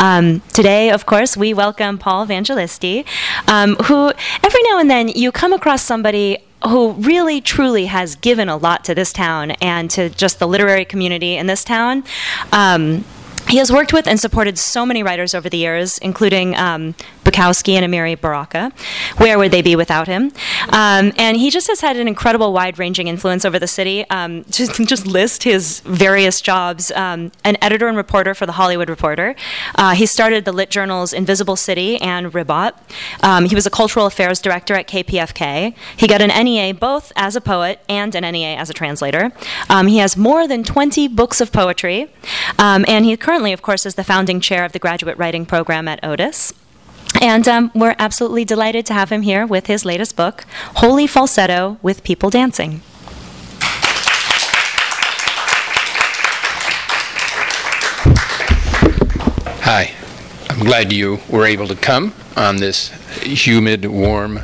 Um, today, of course, we welcome Paul Vangelisti, um, who every now and then you come across somebody who really truly has given a lot to this town and to just the literary community in this town. Um, he has worked with and supported so many writers over the years, including um, Bukowski and Amiri Baraka. Where would they be without him? Um, and he just has had an incredible wide-ranging influence over the city. Um, just, just list his various jobs: um, an editor and reporter for the Hollywood Reporter. Uh, he started the lit journals Invisible City and Ribot. Um, he was a cultural affairs director at KPFK. He got an NEA both as a poet and an NEA as a translator. Um, he has more than 20 books of poetry, um, and he currently, of course, is the founding chair of the graduate writing program at Otis. And um, we're absolutely delighted to have him here with his latest book, Wholly Falsetto with People Dancing. Hi, I'm glad you were able to come on this humid, warm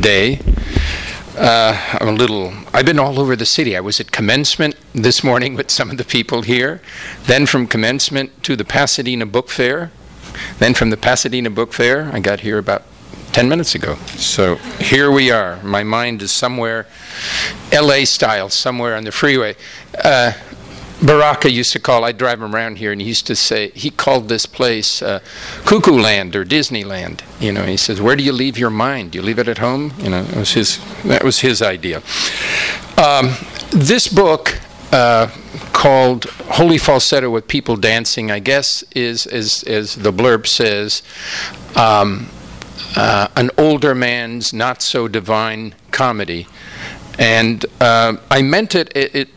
day. Uh, I'm a little, I've been all over the city. I was at commencement this morning with some of the people here, then from commencement to the Pasadena Book Fair, then from the Pasadena Book Fair, I got here about 10 minutes ago. So here we are. My mind is somewhere, LA style, somewhere on the freeway. Uh, Baraka used to call, I'd drive him around here, and he used to say, he called this place uh, Cuckoo Land or Disneyland. You know, he says, Where do you leave your mind? Do you leave it at home? You know, was his, that was his idea. Um, this book, uh, called Wholly Falsetto with People Dancing, I guess, is, is as the blurb says, um, uh, an older man's not so divine comedy. And uh, I meant it, it, it,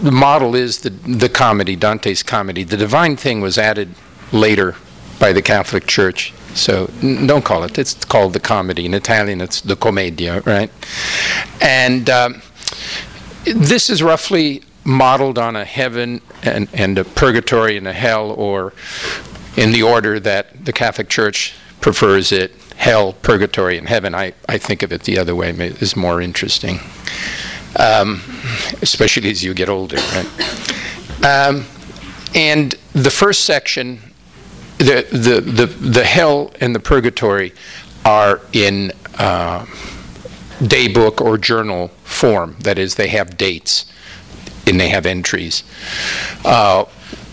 the model is the, the comedy, Dante's comedy. The divine thing was added later by the Catholic Church. So n- don't call it. It's called the comedy. In Italian, it's the commedia, right? And um, this is roughly modeled on a heaven and, and a purgatory and a hell, or in the order that the Catholic Church prefers it hell, purgatory, and heaven. I, I think of it the other way, is more interesting, um, especially as you get older. Right? Um, and the first section, the, the, the, the hell and the purgatory are in uh, daybook or journal form. That is, they have dates and they have entries. Uh,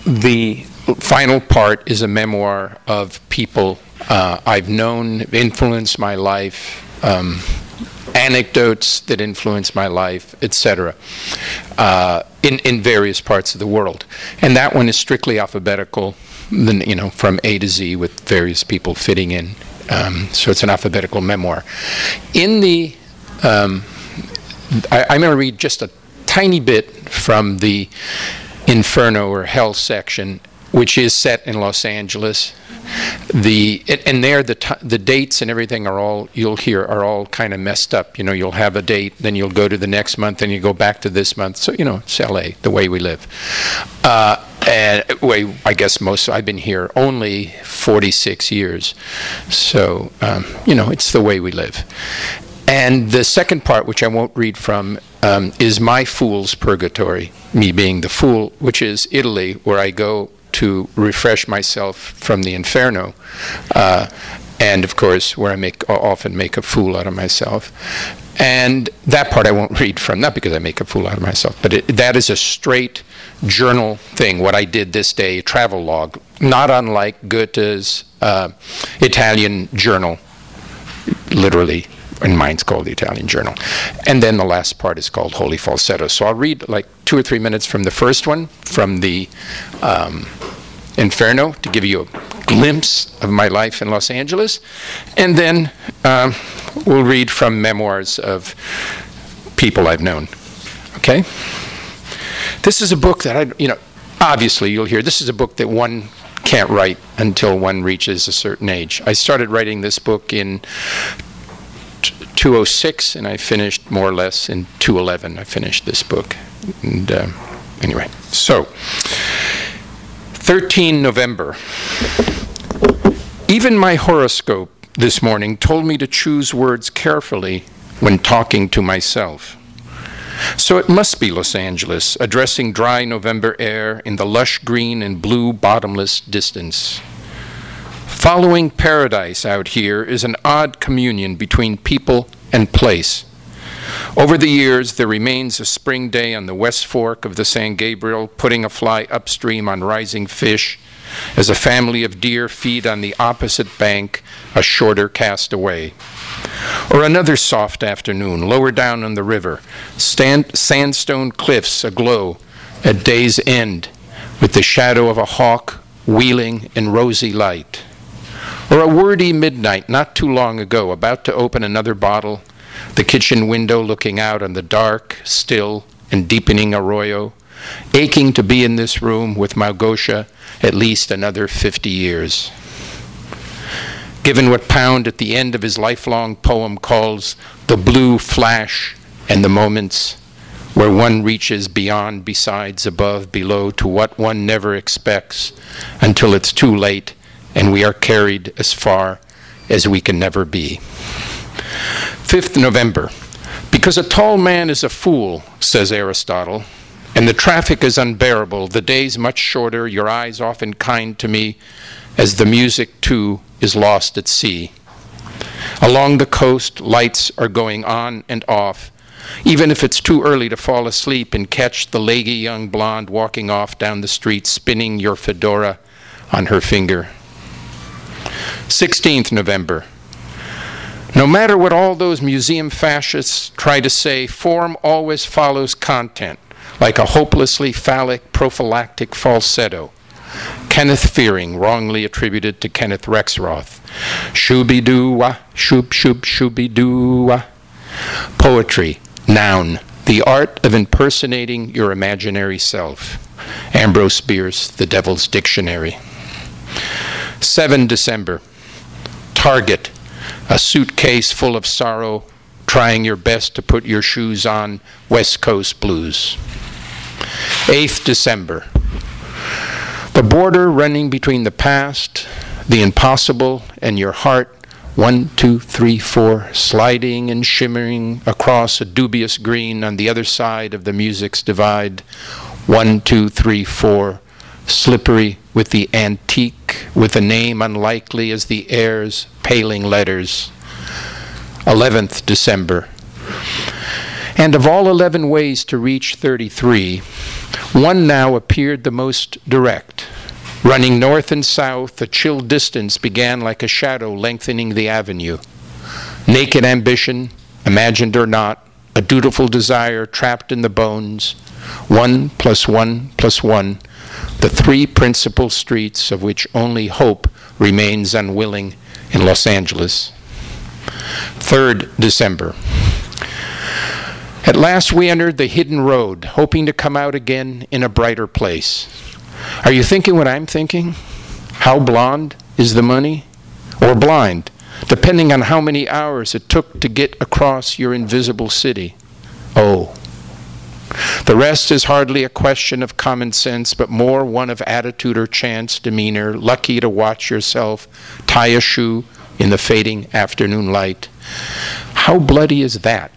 the final part is a memoir of people uh, I've known, influenced my life, um, anecdotes that influenced my life, etc., uh, in in various parts of the world. And that one is strictly alphabetical, you know, from A to Z, with various people fitting in. Um, so it's an alphabetical memoir. In the um, I, I'm going to read just a tiny bit from the Inferno or Hell section, which is set in Los Angeles. The and there the t- the dates and everything are all you'll hear are all kind of messed up. You know, you'll have a date, then you'll go to the next month, then you go back to this month. So you know, it's L.A. the way we live. Uh, and well, I guess most I've been here only 46 years, so um, you know it's the way we live. And the second part, which I won't read from, um, is my fool's purgatory. Me being the fool, which is Italy, where I go to refresh myself from the inferno. Uh, and of course, where I make often make a fool out of myself. And that part I won't read from, not because I make a fool out of myself, but it, that is a straight journal thing, what I did this day, travel log, not unlike Goethe's uh, Italian journal, literally, and mine's called the Italian journal. And then the last part is called Wholly Falsetto. So I'll read like two or three minutes from the first one, from the um, Inferno, to give you a glimpse of my life in Los Angeles. And then um, we'll read from memoirs of people I've known. Okay? This is a book that I, you know, obviously you'll hear, this is a book that one can't write until one reaches a certain age. I started writing this book in 206 and I finished more or less in 211. I finished this book. And uh, anyway, so 13 November. Even my horoscope this morning told me to choose words carefully when talking to myself. So it must be Los Angeles, addressing dry November air in the lush green and blue bottomless distance. Following paradise out here is an odd communion between people and place. Over the years, there remains a spring day on the west fork of the San Gabriel, putting a fly upstream on rising fish as a family of deer feed on the opposite bank, a shorter cast away. Or another soft afternoon, lower down on the river, stand, sandstone cliffs aglow at day's end with the shadow of a hawk wheeling in rosy light. Or a wordy midnight not too long ago, about to open another bottle, the kitchen window looking out on the dark, still, and deepening arroyo, aching to be in this room with Małgosia at least another 50 years. Given what Pound at the end of his lifelong poem calls the blue flash and the moments where one reaches beyond, besides, above, below, to what one never expects until it's too late and we are carried as far as we can never be. 5th November. Because a tall man is a fool, says Aristotle, and the traffic is unbearable, the days much shorter, your eyes often kind to me, as the music too is lost at sea. Along the coast, lights are going on and off, even if it's too early to fall asleep and catch the leggy young blonde walking off down the street, spinning your fedora on her finger. 16th November. No matter what all those museum fascists try to say, form always follows content like a hopelessly phallic prophylactic falsetto. Kenneth Fearing, wrongly attributed to Kenneth Rexroth. Shooby doo wah, shoop shoop shooby doo. Poetry, noun, the art of impersonating your imaginary self. Ambrose Bierce, The Devil's Dictionary. 7 December. Target, a suitcase full of sorrow, trying your best to put your shoes on, West Coast blues. 8th December. The border running between the past, the impossible, and your heart, one, two, three, four, sliding and shimmering across a dubious green on the other side of the music's divide. One, two, three, four, slippery with the antique, with a name unlikely as the air's paling letters. 11th December. And of all 11 ways to reach 33, one now appeared the most direct. Running north and south, a chill distance began like a shadow lengthening the avenue. Naked ambition, imagined or not, a dutiful desire trapped in the bones, one plus one plus one, the three principal streets of which only hope remains unwilling in Los Angeles. 3rd December. At last we entered the hidden road, hoping to come out again in a brighter place. Are you thinking what I'm thinking? How blonde is the money? Or blind, depending on how many hours it took to get across your invisible city. Oh. The rest is hardly a question of common sense, but more one of attitude or chance demeanor, lucky to watch yourself tie a shoe in the fading afternoon light. How bloody is that?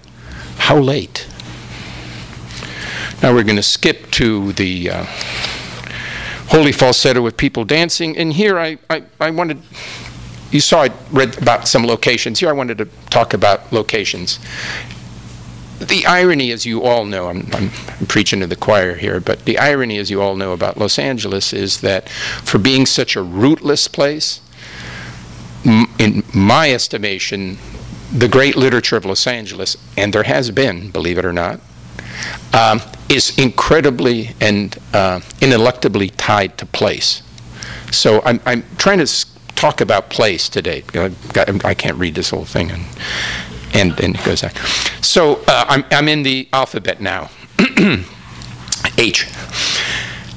How late? Now we're going to skip to the uh, wholly falsetto with people dancing. And here I, I, I wanted, you saw I read about some locations. Here I wanted to talk about locations. The irony, as you all know, I'm, I'm, preaching to the choir here, but the irony, as you all know, about Los Angeles is that for being such a rootless place, in my estimation, the great literature of Los Angeles, and there has been, believe it or not, um, is incredibly and uh, ineluctably tied to place. So I'm, I'm trying to talk about place today. I can't read this whole thing, and and, then it goes on. So uh, I'm, I'm in the alphabet now. H.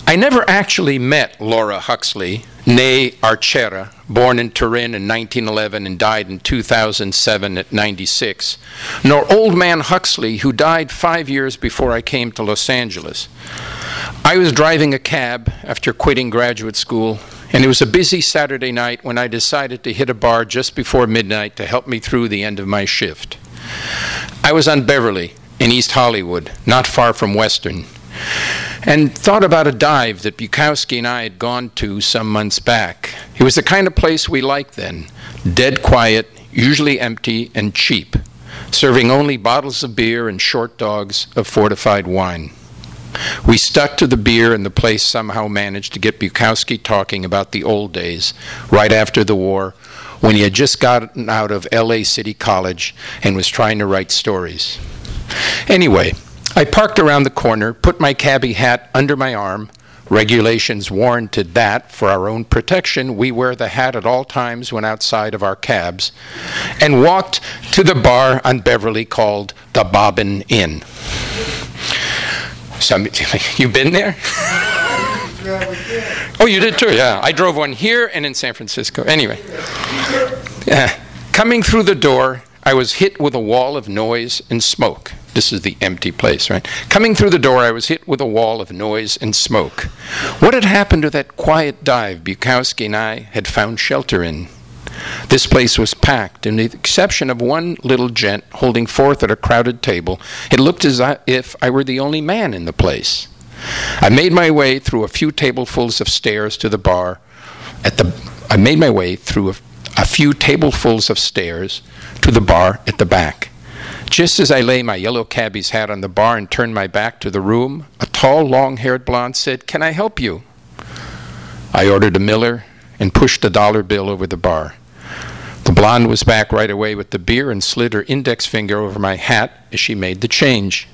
I never actually met Laura Huxley, née Archera, born in Turin in 1911 and died in 2007 at 96, nor Old Man Huxley, who died five years before I came to Los Angeles. I was driving a cab after quitting graduate school, and it was a busy Saturday night when I decided to hit a bar just before midnight to help me through the end of my shift. I was on Beverly in East Hollywood, not far from Western and thought about a dive that Bukowski and I had gone to some months back. It was the kind of place we liked then dead quiet, usually empty, and cheap, serving only bottles of beer and short dogs of fortified wine. We stuck to the beer, and the place somehow managed to get Bukowski talking about the old days, right after the war, when he had just gotten out of LA City College and was trying to write stories. Anyway, I parked around the corner, put my cabbie hat under my arm. Regulations warranted that, for our own protection, we wear the hat at all times when outside of our cabs, and walked to the bar on Beverly called the Bobbin Inn. Some, you been there? oh, you did too, yeah. I drove one here and in San Francisco. Anyway, coming through the door, I was hit with a wall of noise and smoke. This is the empty place, right? Coming through the door, I was hit with a wall of noise and smoke. What had happened to that quiet dive Bukowski and I had found shelter in? This place was packed, and with the exception of one little gent holding forth at a crowded table, it looked as if I were the only man in the place. I made my way through a few tablefuls of stairs to the bar. At the, I made my way through a, a few tablefuls of stairs to the bar at the back. Just as I lay my yellow cabbie's hat on the bar and turned my back to the room, a tall, long haired blonde said, Can I help you? I ordered a Miller and pushed a dollar bill over the bar. The blonde was back right away with the beer and slid her index finger over my hat as she made the change.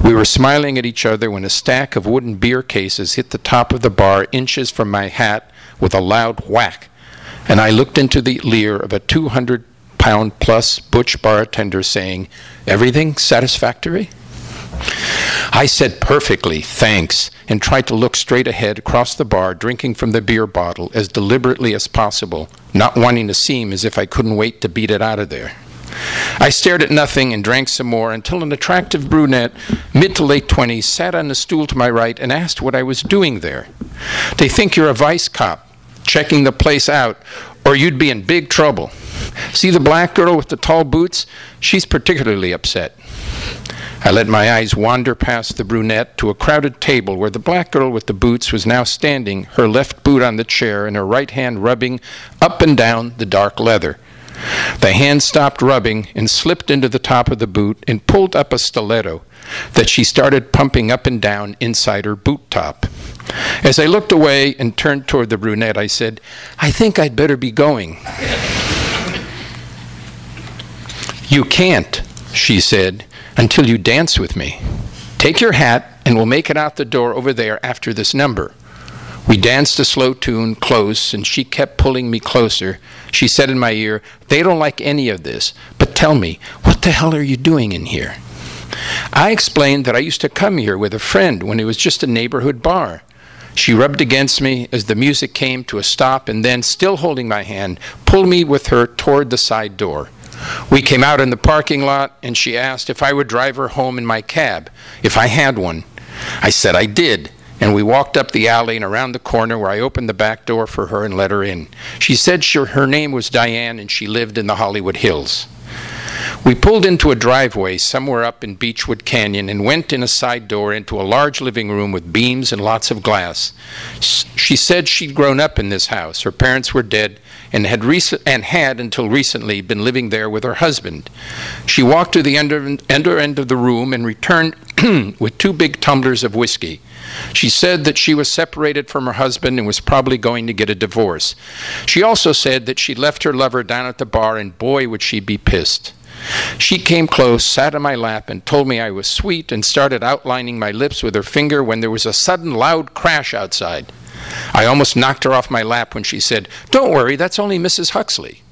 We were smiling at each other when a stack of wooden beer cases hit the top of the bar inches from my hat with a loud whack, and I looked into the leer of a 200 pound plus butch bartender saying, Everything satisfactory? I said perfectly, thanks, and tried to look straight ahead across the bar, drinking from the beer bottle as deliberately as possible, not wanting to seem as if I couldn't wait to beat it out of there. I stared at nothing and drank some more until an attractive brunette, mid to late 20s, sat on a stool to my right and asked what I was doing there. They think you're a vice cop, checking the place out, or you'd be in big trouble. See the black girl with the tall boots? She's particularly upset. I let my eyes wander past the brunette to a crowded table where the black girl with the boots was now standing, her left boot on the chair and her right hand rubbing up and down the dark leather. The hand stopped rubbing and slipped into the top of the boot and pulled up a stiletto that she started pumping up and down inside her boot top. As I looked away and turned toward the brunette, I said, I think I'd better be going. You can't, she said, until you dance with me. Take your hat, and we'll make it out the door over there after this number. We danced a slow tune close, and she kept pulling me closer. She said in my ear, They don't like any of this, but tell me, what the hell are you doing in here? I explained that I used to come here with a friend when it was just a neighborhood bar. She rubbed against me as the music came to a stop and then, still holding my hand, pulled me with her toward the side door. We came out in the parking lot, and she asked if I would drive her home in my cab, if I had one. I said I did, and we walked up the alley and around the corner where I opened the back door for her and let her in. She said she, her name was Diane and she lived in the Hollywood Hills. We pulled into a driveway somewhere up in Beachwood Canyon and went in a side door into a large living room with beams and lots of glass. She said she'd grown up in this house. Her parents were dead and had, rec- and had until recently been living there with her husband. She walked to the end of, end of the room and returned with two big tumblers of whiskey. She said that she was separated from her husband and was probably going to get a divorce. She also said that she left her lover down at the bar, and boy, would she be pissed. She came close, sat on my lap, and told me I was sweet and started outlining my lips with her finger when there was a sudden loud crash outside. I almost knocked her off my lap when she said, Don't worry, that's only Mrs. Huxley.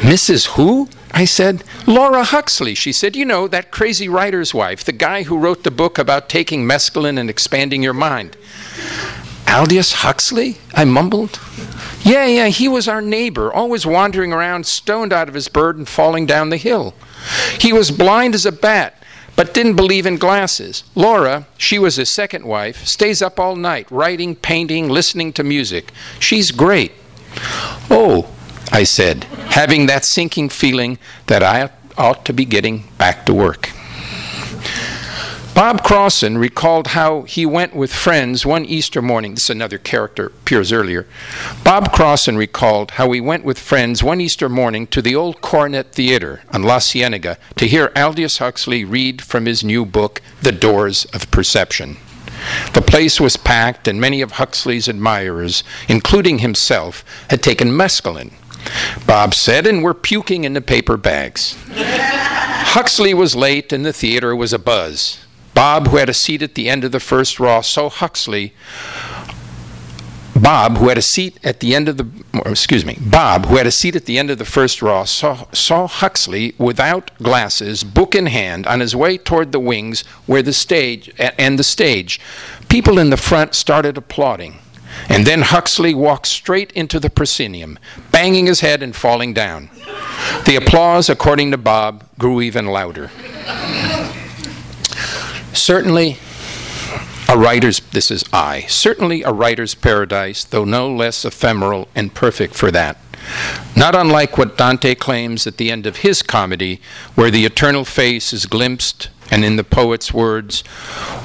Mrs. Who? I said, Laura Huxley. She said, You know, that crazy writer's wife, the guy who wrote the book about taking mescaline and expanding your mind. Aldous Huxley? I mumbled. Yeah, yeah, he was our neighbor, always wandering around, stoned out of his bird and falling down the hill. He was blind as a bat, but didn't believe in glasses. Laura, she was his second wife, stays up all night, writing, painting, listening to music. She's great. Oh, I said, having that sinking feeling that I ought to be getting back to work. Bob Crossan recalled how he went with friends one Easter morning. This is another character appears earlier. Bob Crossan recalled how he went with friends one Easter morning to the old Coronet Theater on La Cienega to hear Aldous Huxley read from his new book, The Doors of Perception. The place was packed, and many of Huxley's admirers, including himself, had taken mescaline. Bob said, and were puking in the paper bags. Huxley was late, and the theater was abuzz. Bob, who had a seat at the end of the first row, saw Huxley. Bob, who had a seat at the end of the, excuse me, Bob, who had a seat at the end of the first row, saw, saw Huxley without glasses, book in hand, on his way toward the wings where the stage, and the stage. People in the front started applauding. And then Huxley walked straight into the proscenium, banging his head and falling down. The applause, according to Bob, grew even louder. Certainly, a writer's, this is I, certainly a writer's paradise, though no less ephemeral and perfect for that. Not unlike what Dante claims at the end of his comedy, where the eternal face is glimpsed, and in the poet's words,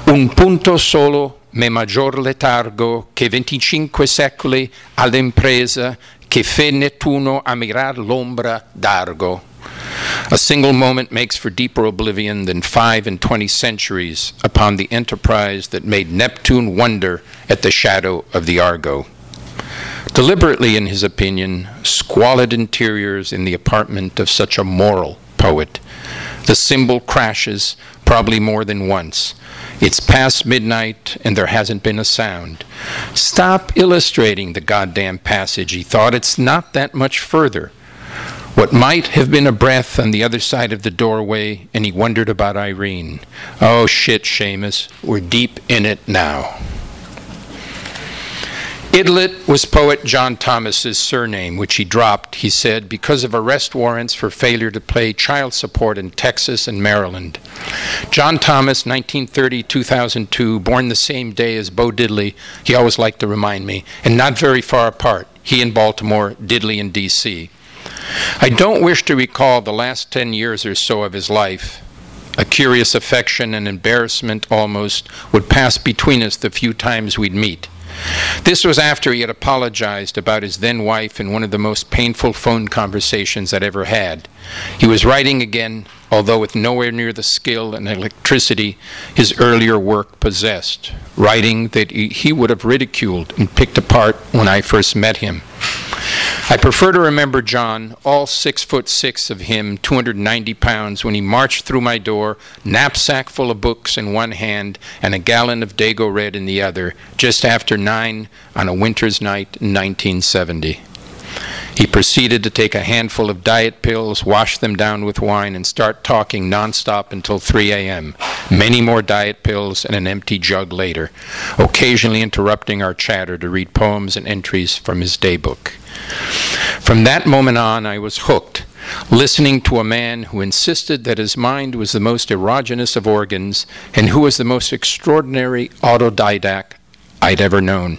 un punto solo me maggior letargo che venticinque secoli all'impresa che fe Nettuno a mirar l'ombra d'argo. A single moment makes for deeper oblivion than five and twenty centuries upon the enterprise that made Neptune wonder at the shadow of the Argo. Deliberately, in his opinion, squalid interiors in the apartment of such a moral poet. The cymbal crashes, probably more than once. It's past midnight and there hasn't been a sound. Stop illustrating the goddamn passage, he thought. It's not that much further. What might have been a breath on the other side of the doorway, and he wondered about Irene. Oh shit, Seamus, we're deep in it now. Idlet was poet John Thomas's surname, which he dropped, he said, because of arrest warrants for failure to pay child support in Texas and Maryland. John Thomas, 1930 2002, born the same day as Bo Diddley, he always liked to remind me, and not very far apart. He in Baltimore, Diddley in D.C. I don't wish to recall the last 10 years or so of his life. A curious affection and embarrassment almost would pass between us the few times we'd meet. This was after he had apologized about his then wife in one of the most painful phone conversations I'd ever had. He was writing again, although with nowhere near the skill and electricity his earlier work possessed, writing that he would have ridiculed and picked apart when I first met him. I prefer to remember John, all six foot six of him, 290 pounds, when he marched through my door, knapsack full of books in one hand and a gallon of Dago Red in the other, just after nine on a winter's night in 1970. He proceeded to take a handful of diet pills, wash them down with wine, and start talking nonstop until 3 a.m. Many more diet pills and an empty jug later, occasionally interrupting our chatter to read poems and entries from his daybook. From that moment on, I was hooked. listening to a man who insisted that his mind was the most erogenous of organs and who was the most extraordinary autodidact I'd ever known.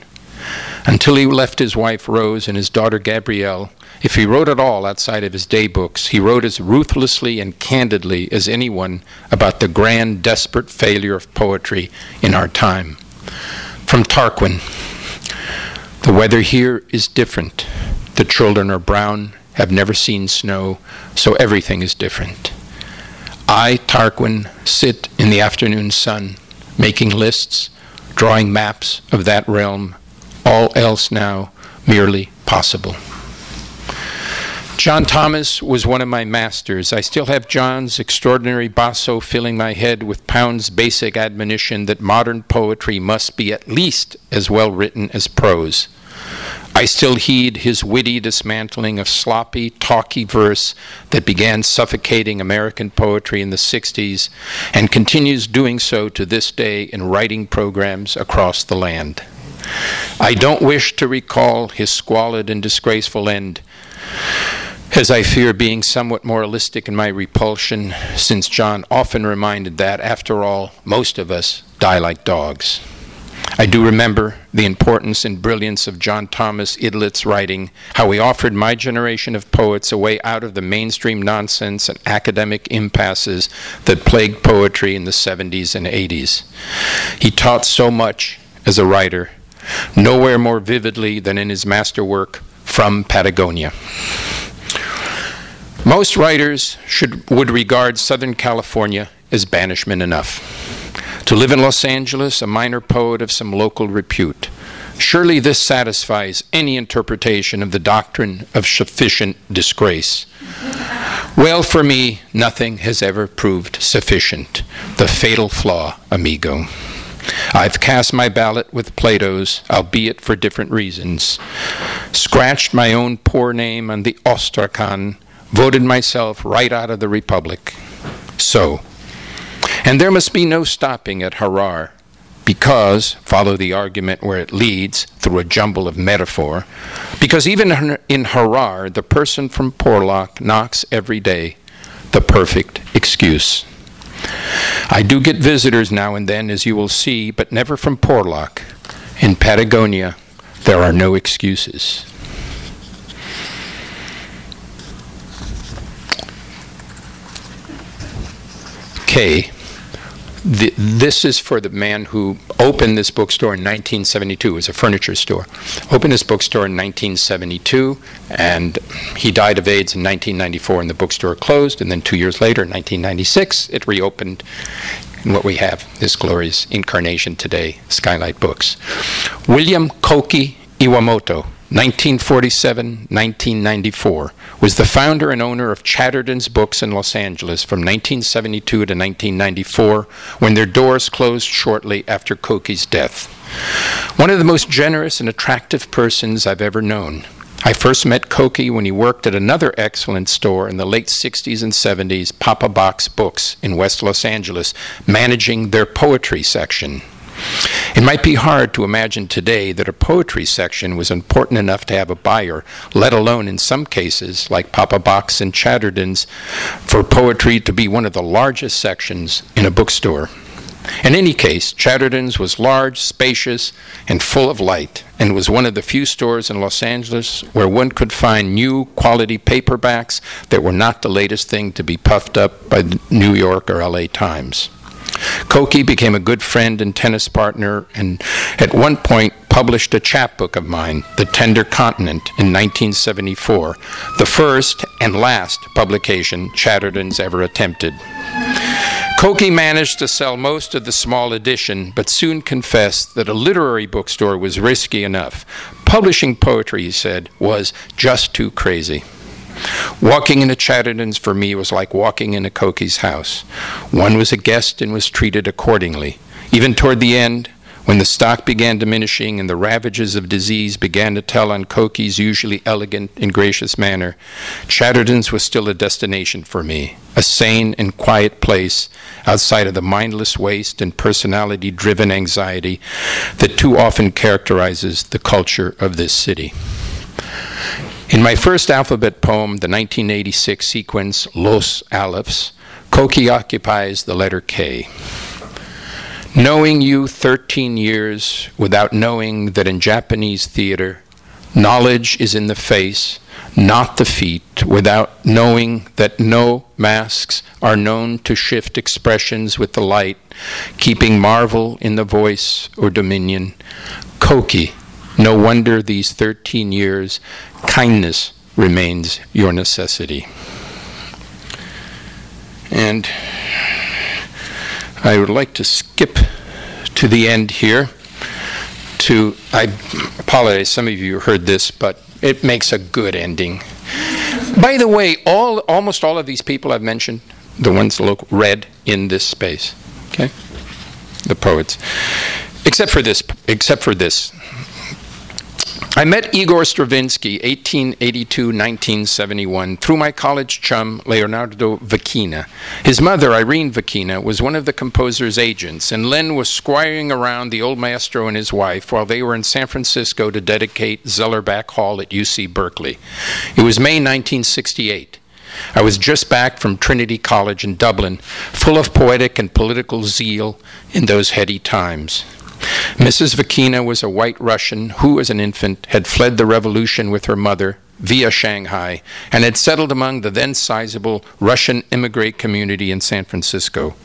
Until he left his wife Rose and his daughter Gabrielle, if he wrote at all outside of his day books, he wrote as ruthlessly and candidly as anyone about the grand, desperate failure of poetry in our time. From Tarquin The weather here is different. The children are brown, have never seen snow, so everything is different. I, Tarquin, sit in the afternoon sun, making lists, drawing maps of that realm, all else now merely possible. John Thomas was one of my masters. I still have John's extraordinary basso filling my head with Pound's basic admonition that modern poetry must be at least as well written as prose. I still heed his witty dismantling of sloppy, talky verse that began suffocating American poetry in the 60s and continues doing so to this day in writing programs across the land. I don't wish to recall his squalid and disgraceful end, as I fear being somewhat moralistic in my repulsion, since John often reminded that, after all, most of us die like dogs. I do remember the importance and brilliance of John Thomas Idlet's writing, how he offered my generation of poets a way out of the mainstream nonsense and academic impasses that plagued poetry in the 70s and 80s. He taught so much as a writer, nowhere more vividly than in his masterwork, From Patagonia. Most writers should, would regard Southern California as banishment enough to live in Los Angeles, a minor poet of some local repute. Surely this satisfies any interpretation of the doctrine of sufficient disgrace. Well, for me, nothing has ever proved sufficient. The fatal flaw, amigo. I've cast my ballot with Plato's, albeit for different reasons. Scratched my own poor name on the Ostracon, voted myself right out of the Republic. So, and there must be no stopping at Harar, because, follow the argument where it leads through a jumble of metaphor, because even in Harar, the person from Porlock knocks every day, the perfect excuse. I do get visitors now and then, as you will see, but never from Porlock. In Patagonia, there are no excuses. K the, this is for the man who opened this bookstore in 1972. It was a furniture store. Opened this bookstore in 1972, and he died of AIDS in 1994, and the bookstore closed. And then two years later, in 1996, it reopened. And what we have, this glorious incarnation today, Skylight Books. William Koki Iwamoto 1947 1994, was the founder and owner of Chatterton's Books in Los Angeles from 1972 to 1994, when their doors closed shortly after Koki's death. One of the most generous and attractive persons I've ever known. I first met Koki when he worked at another excellent store in the late 60s and 70s, Papa Bach Books in West Los Angeles, managing their poetry section. It might be hard to imagine today that a poetry section was important enough to have a buyer, let alone in some cases, like Papa Bach and Chatterton's, for poetry to be one of the largest sections in a bookstore. In any case, Chatterton's was large, spacious, and full of light, and was one of the few stores in Los Angeles where one could find new quality paperbacks that were not the latest thing to be puffed up by the New York or LA Times. Koki became a good friend and tennis partner, and at one point published a chapbook of mine, The Tender Continent, in 1974, the first and last publication Chatterton's ever attempted. Koki managed to sell most of the small edition, but soon confessed that a literary bookstore was risky enough. Publishing poetry, he said, was just too crazy. Walking into Chatterton's for me was like walking into Koki's house. One was a guest and was treated accordingly. Even toward the end, when the stock began diminishing and the ravages of disease began to tell on Koki's usually elegant and gracious manner, Chatterton's was still a destination for me, a sane and quiet place outside of the mindless waste and personality driven anxiety that too often characterizes the culture of this city. In my first alphabet poem, the 1986 sequence Los Alephs, Koki occupies the letter K. Knowing you 13 years without knowing that in Japanese theater, knowledge is in the face, not the feet, without knowing that no masks are known to shift expressions with the light, keeping marvel in the voice or dominion. Koki, no wonder these 13 years, kindness remains your necessity. And I would like to skip to the end here to, I apologize, some of you heard this, but it makes a good ending. By the way, all, almost all of these people I've mentioned, the ones look read in this space, okay? The poets. Except for this, except for this, I met Igor Stravinsky, 1882-1971, through my college chum, Leonardo Vecchina. His mother, Irene Vecchina, was one of the composer's agents, and Len was squiring around the old maestro and his wife while they were in San Francisco to dedicate Zellerbach Hall at UC Berkeley. It was May 1968. I was just back from Trinity College in Dublin, full of poetic and political zeal in those heady times. Mrs. Vecchina was a white Russian who, as an infant, had fled the revolution with her mother via Shanghai and had settled among the then sizable Russian immigrant community in San Francisco.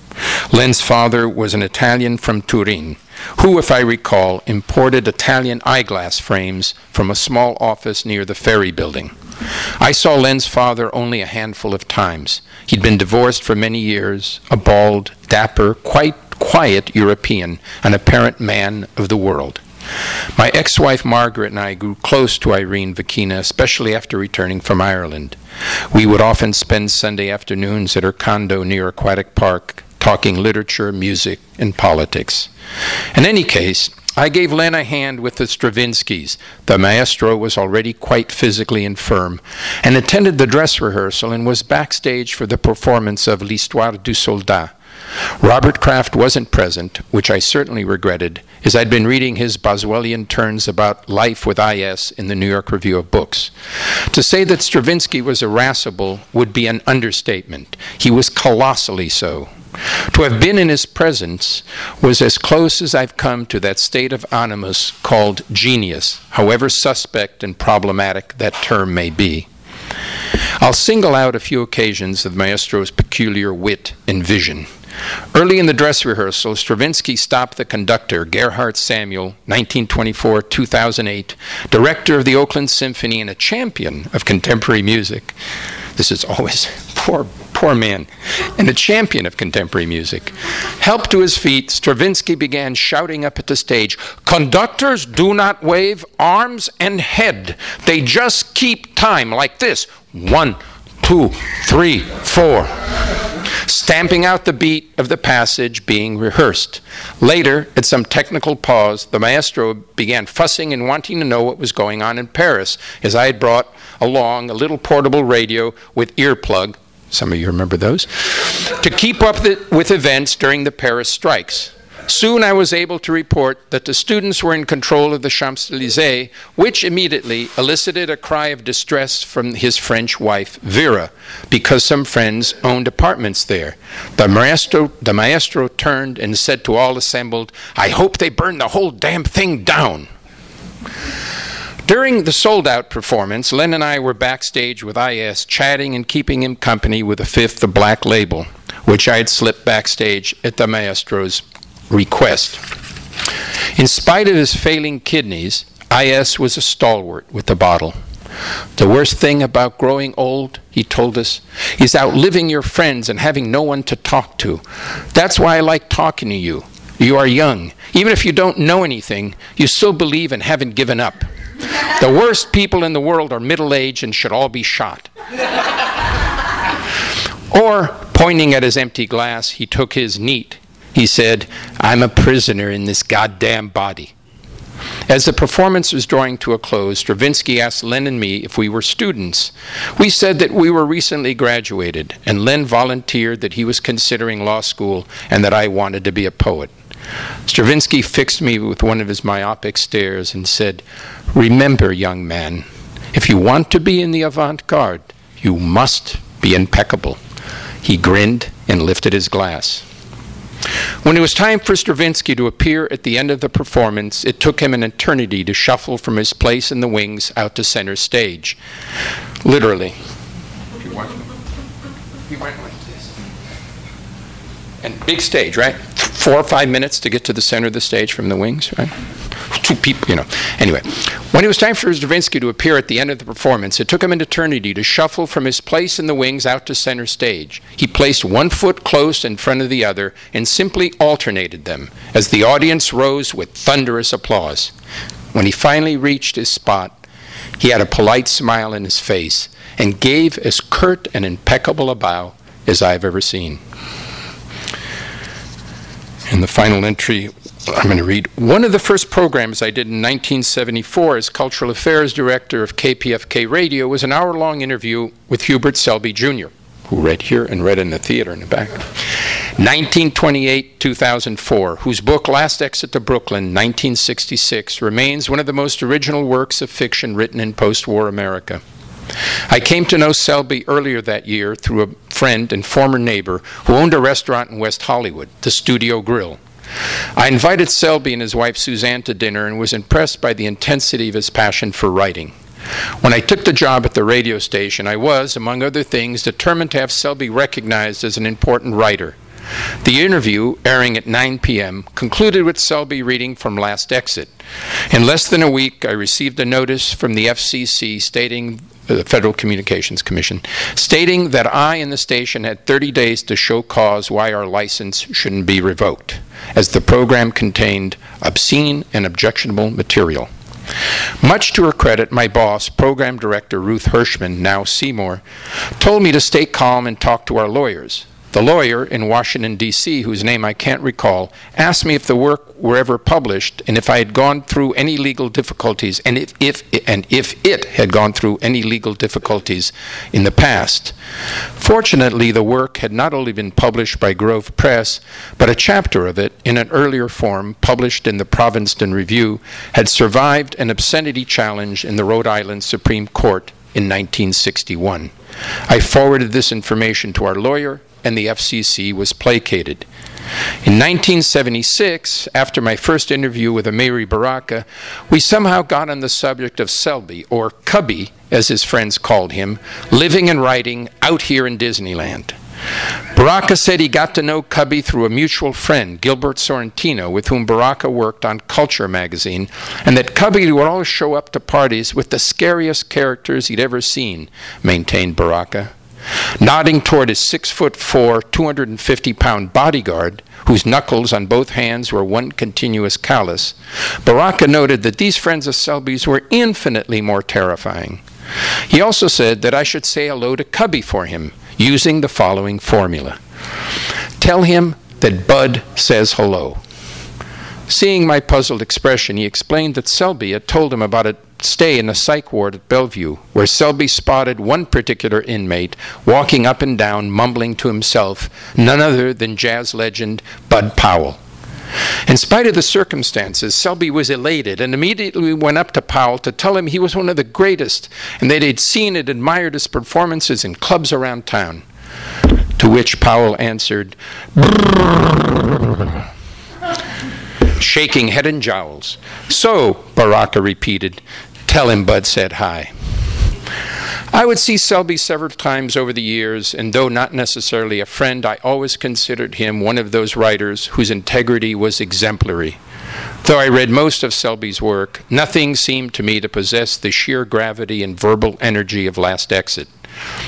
Len's father was an Italian from Turin, who, if I recall, imported Italian eyeglass frames from a small office near the ferry building. I saw Len's father only a handful of times. He'd been divorced for many years, a bald, dapper, quite quiet European, an apparent man of the world. My ex wife Margaret and I grew close to Irene Vecchina, especially after returning from Ireland. We would often spend Sunday afternoons at her condo near Aquatic Park, talking literature, music, and politics. In any case, I gave Len a hand with the Stravinskys. The maestro was already quite physically infirm, and attended the dress rehearsal and was backstage for the performance of L'Histoire du Soldat. Robert Craft wasn't present, which I certainly regretted, as I'd been reading his Boswellian turns about life with I.S. in the New York Review of Books. To say that Stravinsky was irascible would be an understatement. He was colossally so. To have been in his presence was as close as I've come to that state of animus called genius, however suspect and problematic that term may be. I'll single out a few occasions of Maestro's peculiar wit and vision. Early in the dress rehearsal, Stravinsky stopped the conductor, Gerhard Samuel, 1924 2008, director of the Oakland Symphony and a champion of contemporary music. This is always poor, poor man, and a champion of contemporary music. Helped to his feet, Stravinsky began shouting up at the stage Conductors do not wave arms and head, they just keep time like this. One, two, three, four stamping out the beat of the passage being rehearsed. Later, at some technical pause, the maestro began fussing and wanting to know what was going on in Paris, as I had brought along a little portable radio with earplug. Some of you remember those? To keep up the, with events during the Paris strikes. Soon I was able to report that the students were in control of the Champs Elysees, which immediately elicited a cry of distress from his French wife, Vera, because some friends owned apartments there. The maestro, the maestro turned and said to all assembled, I hope they burn the whole damn thing down. During the sold out performance, Len and I were backstage with IS, chatting and keeping him company with a fifth of Black Label, which I had slipped backstage at the maestro's request. In spite of his failing kidneys, IS was a stalwart with the bottle. The worst thing about growing old, he told us, is outliving your friends and having no one to talk to. That's why I like talking to you. You are young. Even if you don't know anything, you still believe and haven't given up. The worst people in the world are middle aged and should all be shot. or, pointing at his empty glass, he took his neat he said, I'm a prisoner in this goddamn body. As the performance was drawing to a close, Stravinsky asked Len and me if we were students. We said that we were recently graduated, and Len volunteered that he was considering law school and that I wanted to be a poet. Stravinsky fixed me with one of his myopic stares and said, Remember, young man, If you want to be in the avant garde, you must be impeccable. He grinned and lifted his glass. When it was time for Stravinsky to appear at the end of the performance, it took him an eternity to shuffle from his place in the wings out to center stage. Literally. He went, he went like this. And big stage, right? Four or five minutes to get to the center of the stage from the wings, right? two people, you know. Anyway, when it was time for Stravinsky to appear at the end of the performance, it took him an eternity to shuffle from his place in the wings out to center stage. He placed one foot close in front of the other and simply alternated them as the audience rose with thunderous applause. When he finally reached his spot, he had a polite smile in his face and gave as curt and impeccable a bow as I've ever seen. And the final entry I'm going to read. One of the first programs I did in 1974 as Cultural Affairs Director of KPFK Radio was an hour long interview with Hubert Selby Jr., who read here and read in the theater in the back. 1928 2004, whose book Last Exit to Brooklyn, 1966, remains one of the most original works of fiction written in post war America. I came to know Selby earlier that year through a friend and former neighbor who owned a restaurant in West Hollywood, the Studio Grill. I invited Selby and his wife Suzanne to dinner and was impressed by the intensity of his passion for writing. When I took the job at the radio station, I was, among other things, determined to have Selby recognized as an important writer. The interview, airing at 9 p.m., concluded with Selby reading from Last Exit. In less than a week, I received a notice from the FCC stating the Federal Communications Commission, stating that I and the station had 30 days to show cause why our license shouldn't be revoked, as the program contained obscene and objectionable material. Much to her credit, my boss, program director Ruth Hirschman, now Seymour, told me to stay calm and talk to our lawyers. The lawyer in Washington, D.C., whose name I can't recall, asked me if the work were ever published and if I had gone through any legal difficulties and if, if, and if it had gone through any legal difficulties in the past. Fortunately, the work had not only been published by Grove Press, but a chapter of it, in an earlier form, published in the Provincetown Review, had survived an obscenity challenge in the Rhode Island Supreme Court in 1961. I forwarded this information to our lawyer, and the FCC was placated. In 1976, after my first interview with Amiri Baraka, we somehow got on the subject of Selby, or Cubby, as his friends called him, living and writing out here in Disneyland. Baraka said he got to know Cubby through a mutual friend, Gilbert Sorrentino, with whom Baraka worked on Kulchur magazine, and that Cubby would always show up to parties with the scariest characters he'd ever seen, maintained Baraka. Nodding toward his six foot four, 250 pound bodyguard, whose knuckles on both hands were one continuous callus, Baraka noted that these friends of Selby's were infinitely more terrifying. He also said that I should say hello to Cubby for him, using the following formula Tell him that Bud says hello. Seeing my puzzled expression, he explained that Selby had told him about a stay in the psych ward at Bellevue, where Selby spotted one particular inmate walking up and down, mumbling to himself, none other than jazz legend Bud Powell. In spite of the circumstances, Selby was elated and immediately went up to Powell to tell him he was one of the greatest and that he'd seen and admired his performances in clubs around town. To which Powell answered, shaking head and jowls. So, Baraka repeated, tell him Bud said hi. I would see Selby several times over the years, and though not necessarily a friend, I always considered him one of those writers whose integrity was exemplary. Though I read most of Selby's work, nothing seemed to me to possess the sheer gravity and verbal energy of Last Exit.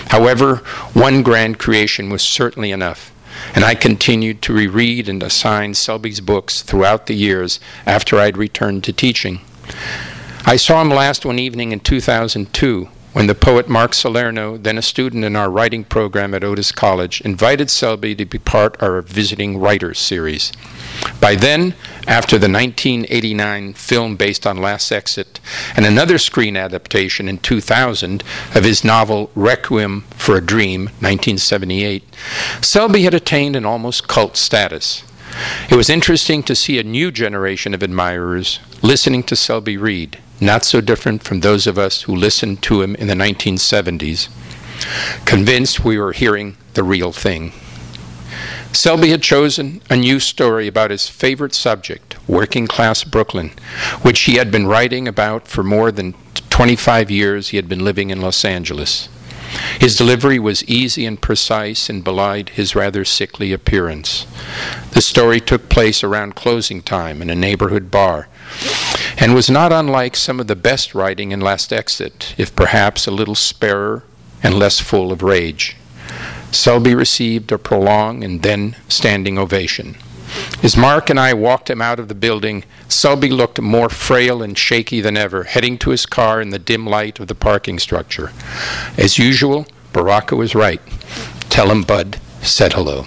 However, one grand creation was certainly enough, and I continued to reread and assign Selby's books throughout the years after I'd returned to teaching. I saw him last one evening in 2002 when the poet Mark Salerno, then a student in our writing program at Otis College, invited Selby to be part of our Visiting Writers series. By then, after the 1989 film based on Last Exit and another screen adaptation in 2000 of his novel Requiem for a Dream, 1978, Selby had attained an almost cult status. It was interesting to see a new generation of admirers listening to Selby read, not so different from those of us who listened to him in the 1970s, convinced we were hearing the real thing. Selby had chosen a new story about his favorite subject, working class Brooklyn, which he had been writing about for more than 25 years he had been living in Los Angeles. His delivery was easy and precise and belied his rather sickly appearance. The story took place around closing time in a neighborhood bar and was not unlike some of the best writing in Last Exit, if perhaps a little sparer and less full of rage. Selby received a prolonged and then standing ovation. As Mark and I walked him out of the building, Selby looked more frail and shaky than ever, heading to his car in the dim light of the parking structure. As usual, Baraka was right. Tell him Bud said hello.